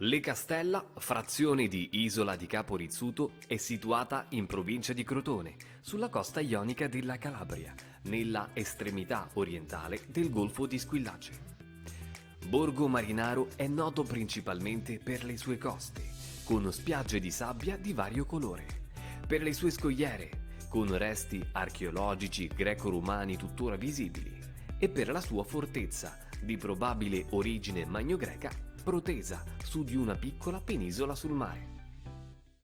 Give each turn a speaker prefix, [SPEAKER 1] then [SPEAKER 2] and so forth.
[SPEAKER 1] Le Castella, frazione di Isola di Capo Rizzuto, è situata in provincia di Crotone, sulla costa ionica della Calabria, nella estremità orientale del Golfo di Squillace. Borgo Marinaro è noto principalmente per le sue coste, con spiagge di sabbia di vario colore, per le sue scogliere, con resti archeologici greco-romani tuttora visibili, e per la sua fortezza, di probabile origine magno-greca, protesa su di una piccola penisola sul mare.